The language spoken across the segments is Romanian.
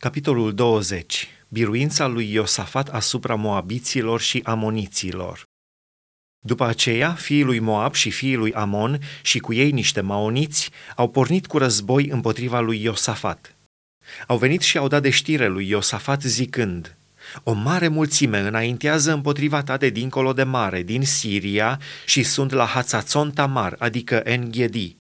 Capitolul 20. Biruința lui Iosafat asupra moabiților și amoniților. După aceea, fiii lui Moab și fiii lui Amon și cu ei niște maoniți au pornit cu război împotriva lui Iosafat. Au venit și au dat de știre lui Iosafat zicând, o mare mulțime înaintează împotriva ta de dincolo de mare, din Siria, și sunt la Hatzațon Tamar, adică Enghedi.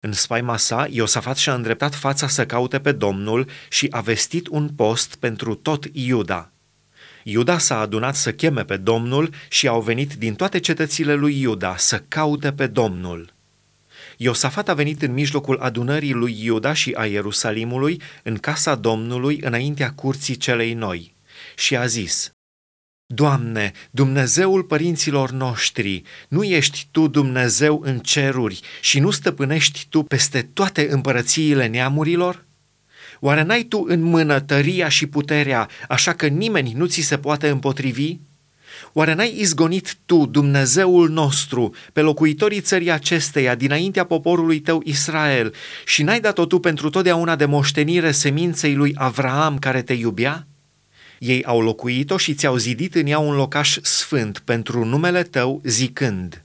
În spaima sa, Iosafat și-a îndreptat fața să caute pe Domnul și a vestit un post pentru tot Iuda. Iuda s-a adunat să cheme pe Domnul și au venit din toate cetățile lui Iuda să caute pe Domnul. Iosafat a venit în mijlocul adunării lui Iuda și a Ierusalimului, în casa Domnului, înaintea curții celei noi, și a zis, Doamne, Dumnezeul părinților noștri, nu ești Tu Dumnezeu în ceruri și nu stăpânești Tu peste toate împărățiile neamurilor? Oare n-ai Tu în mână tăria și puterea, așa că nimeni nu ți se poate împotrivi? Oare n-ai izgonit Tu, Dumnezeul nostru, pe locuitorii țării acesteia dinaintea poporului Tău Israel și n-ai dat-o Tu pentru totdeauna de moștenire seminței lui Avraam care Te iubea? Ei au locuit-o și ți-au zidit în ea un locaș sfânt pentru numele tău, zicând,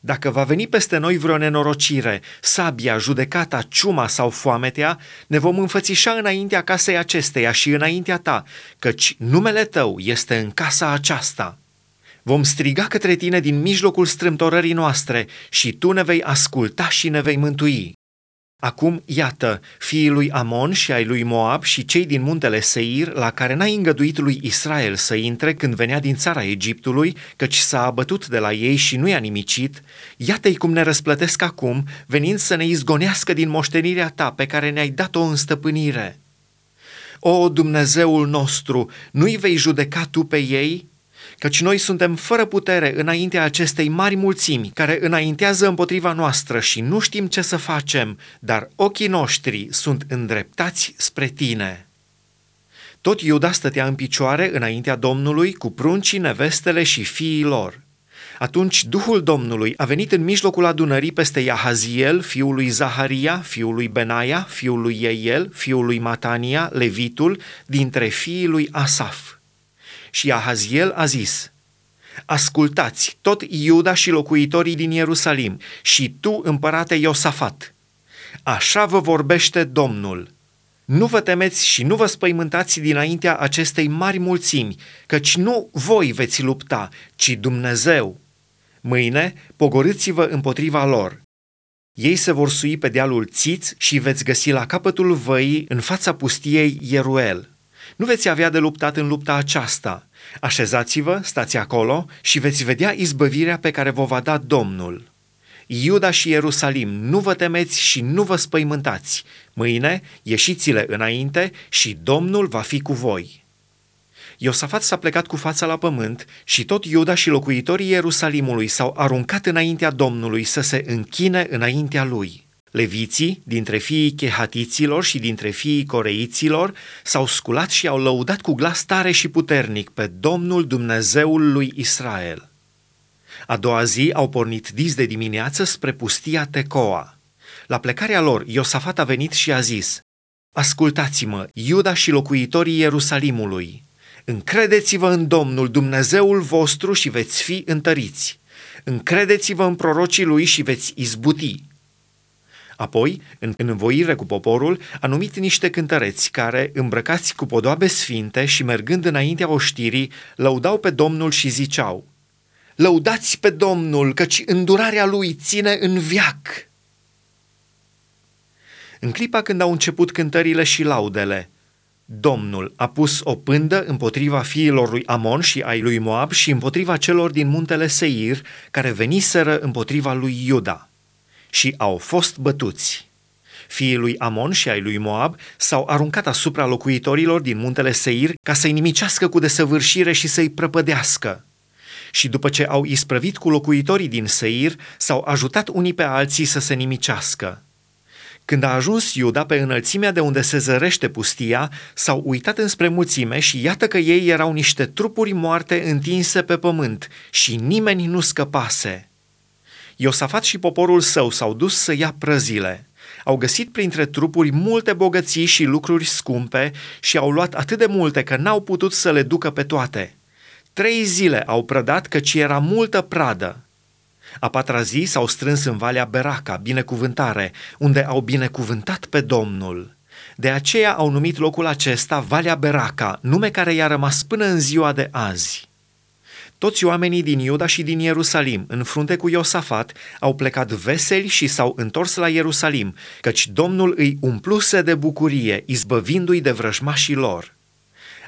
Dacă va veni peste noi vreo nenorocire, sabia, judecata, ciuma sau foametea, ne vom înfățișa înaintea casei acesteia și înaintea ta, căci numele tău este în casa aceasta. Vom striga către tine din mijlocul strâmtorării noastre și tu ne vei asculta și ne vei mântui. Acum, iată, fiii lui Amon și ai lui Moab și cei din muntele Seir, la care n-ai îngăduit lui Israel să intre când venea din țara Egiptului, căci s-a abătut de la ei și nu i-a nimicit, iată-i cum ne răsplătesc acum, venind să ne izgonească din moștenirea ta pe care ne-ai dat-o în stăpânire. O, Dumnezeul nostru, nu-i vei judeca tu pe ei? Căci noi suntem fără putere înaintea acestei mari mulțimi care înaintează împotriva noastră și nu știm ce să facem, dar ochii noștri sunt îndreptați spre tine. Tot Iuda stătea în picioare înaintea Domnului cu pruncii, nevestele și fiii lor. Atunci Duhul Domnului a venit în mijlocul adunării peste Iahaziel, fiul lui Zaharia, fiul lui Benaia, fiul lui Eiel, fiul lui Matania, levitul, dintre fiii lui Asaf. Și Ahaziel a zis, Ascultați, tot Iuda și locuitorii din Ierusalim, și tu, împărate Iosafat. Așa vă vorbește Domnul. Nu vă temeți și nu vă spăimântați dinaintea acestei mari mulțimi, căci nu voi veți lupta, ci Dumnezeu. Mâine pogorâți-vă împotriva lor. Ei se vor sui pe dealul Țiț și veți găsi la capătul văii, în fața pustiei Ieruel. Nu veți avea de luptat în lupta aceasta. Așezați-vă, stați acolo și veți vedea izbăvirea pe care vă va da Domnul. Iuda și Ierusalim, nu vă temeți și nu vă spăimântați. Mâine ieșiți-le înainte și Domnul va fi cu voi. Iosafat s-a plecat cu fața la pământ și tot Iuda și locuitorii Ierusalimului s-au aruncat înaintea Domnului să se închine înaintea lui. Leviții, dintre fiii chehatiților și dintre fiii coreiților, s-au sculat și au lăudat cu glas tare și puternic pe Domnul Dumnezeul lui Israel. A doua zi au pornit dis de dimineață spre pustia Tecoa. La plecarea lor, Iosafat a venit și a zis, Ascultați-mă, Iuda și locuitorii Ierusalimului, încredeți-vă în Domnul Dumnezeul vostru și veți fi întăriți. Încredeți-vă în prorocii lui și veți izbuti. Apoi, în învoire cu poporul, a numit niște cântăreți care, îmbrăcați cu podoabe sfinte și mergând înaintea oștirii, lăudau pe Domnul și ziceau, Lăudați pe Domnul, căci îndurarea lui ține în viac! În clipa când au început cântările și laudele, Domnul a pus o pândă împotriva fiilor lui Amon și ai lui Moab și împotriva celor din muntele Seir, care veniseră împotriva lui Iuda și au fost bătuți. Fiii lui Amon și ai lui Moab s-au aruncat asupra locuitorilor din muntele Seir ca să-i nimicească cu desăvârșire și să-i prăpădească. Și după ce au isprăvit cu locuitorii din Seir, s-au ajutat unii pe alții să se nimicească. Când a ajuns Iuda pe înălțimea de unde se zărește pustia, s-au uitat înspre mulțime și iată că ei erau niște trupuri moarte întinse pe pământ și nimeni nu scăpase. Iosafat și poporul său s-au dus să ia prăzile. Au găsit printre trupuri multe bogății și lucruri scumpe și au luat atât de multe că n-au putut să le ducă pe toate. Trei zile au prădat căci era multă pradă. A patra zi s-au strâns în Valea Beraca, binecuvântare, unde au binecuvântat pe Domnul. De aceea au numit locul acesta Valea Beraca, nume care i-a rămas până în ziua de azi. Toți oamenii din Iuda și din Ierusalim, în frunte cu Iosafat, au plecat veseli și s-au întors la Ierusalim, căci Domnul îi umpluse de bucurie, izbăvindu-i de vrăjmașii lor.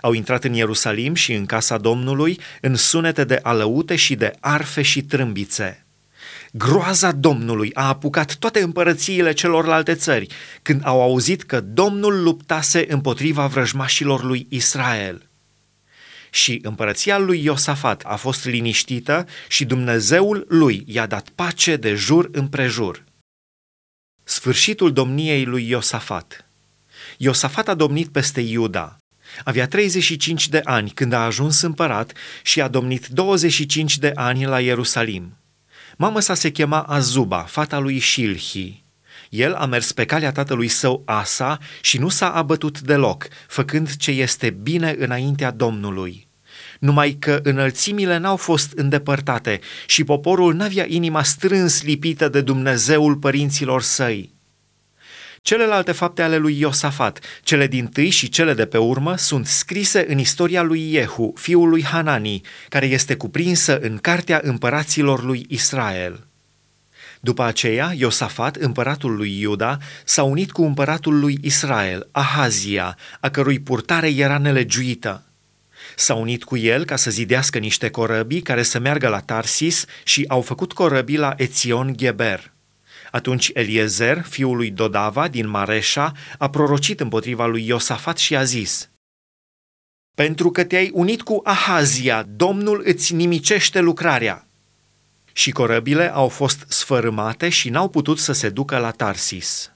Au intrat în Ierusalim și în casa Domnului în sunete de alăute și de arfe și trâmbițe. Groaza Domnului a apucat toate împărățiile celorlalte țări când au auzit că Domnul luptase împotriva vrăjmașilor lui Israel – și împărăția lui Iosafat a fost liniștită și Dumnezeul lui i-a dat pace de jur împrejur. Sfârșitul domniei lui Iosafat Iosafat a domnit peste Iuda. Avea 35 de ani când a ajuns împărat și a domnit 25 de ani la Ierusalim. Mama sa se chema Azuba, fata lui Shilhi. El a mers pe calea tatălui său Asa și nu s-a abătut deloc, făcând ce este bine înaintea Domnului. Numai că înălțimile n-au fost îndepărtate și poporul n-avea inima strâns lipită de Dumnezeul părinților săi. Celelalte fapte ale lui Iosafat, cele din tâi și cele de pe urmă, sunt scrise în istoria lui Jehu, fiul lui Hanani, care este cuprinsă în cartea împăraților lui Israel. După aceea, Iosafat, împăratul lui Iuda, s-a unit cu împăratul lui Israel, Ahazia, a cărui purtare era nelegiuită. S-a unit cu el ca să zidească niște corăbii care să meargă la Tarsis și au făcut corăbii la Ețion Geber. Atunci Eliezer, fiul lui Dodava din Mareșa, a prorocit împotriva lui Iosafat și a zis Pentru că te-ai unit cu Ahazia, Domnul îți nimicește lucrarea și corăbile au fost sfărâmate și n-au putut să se ducă la Tarsis.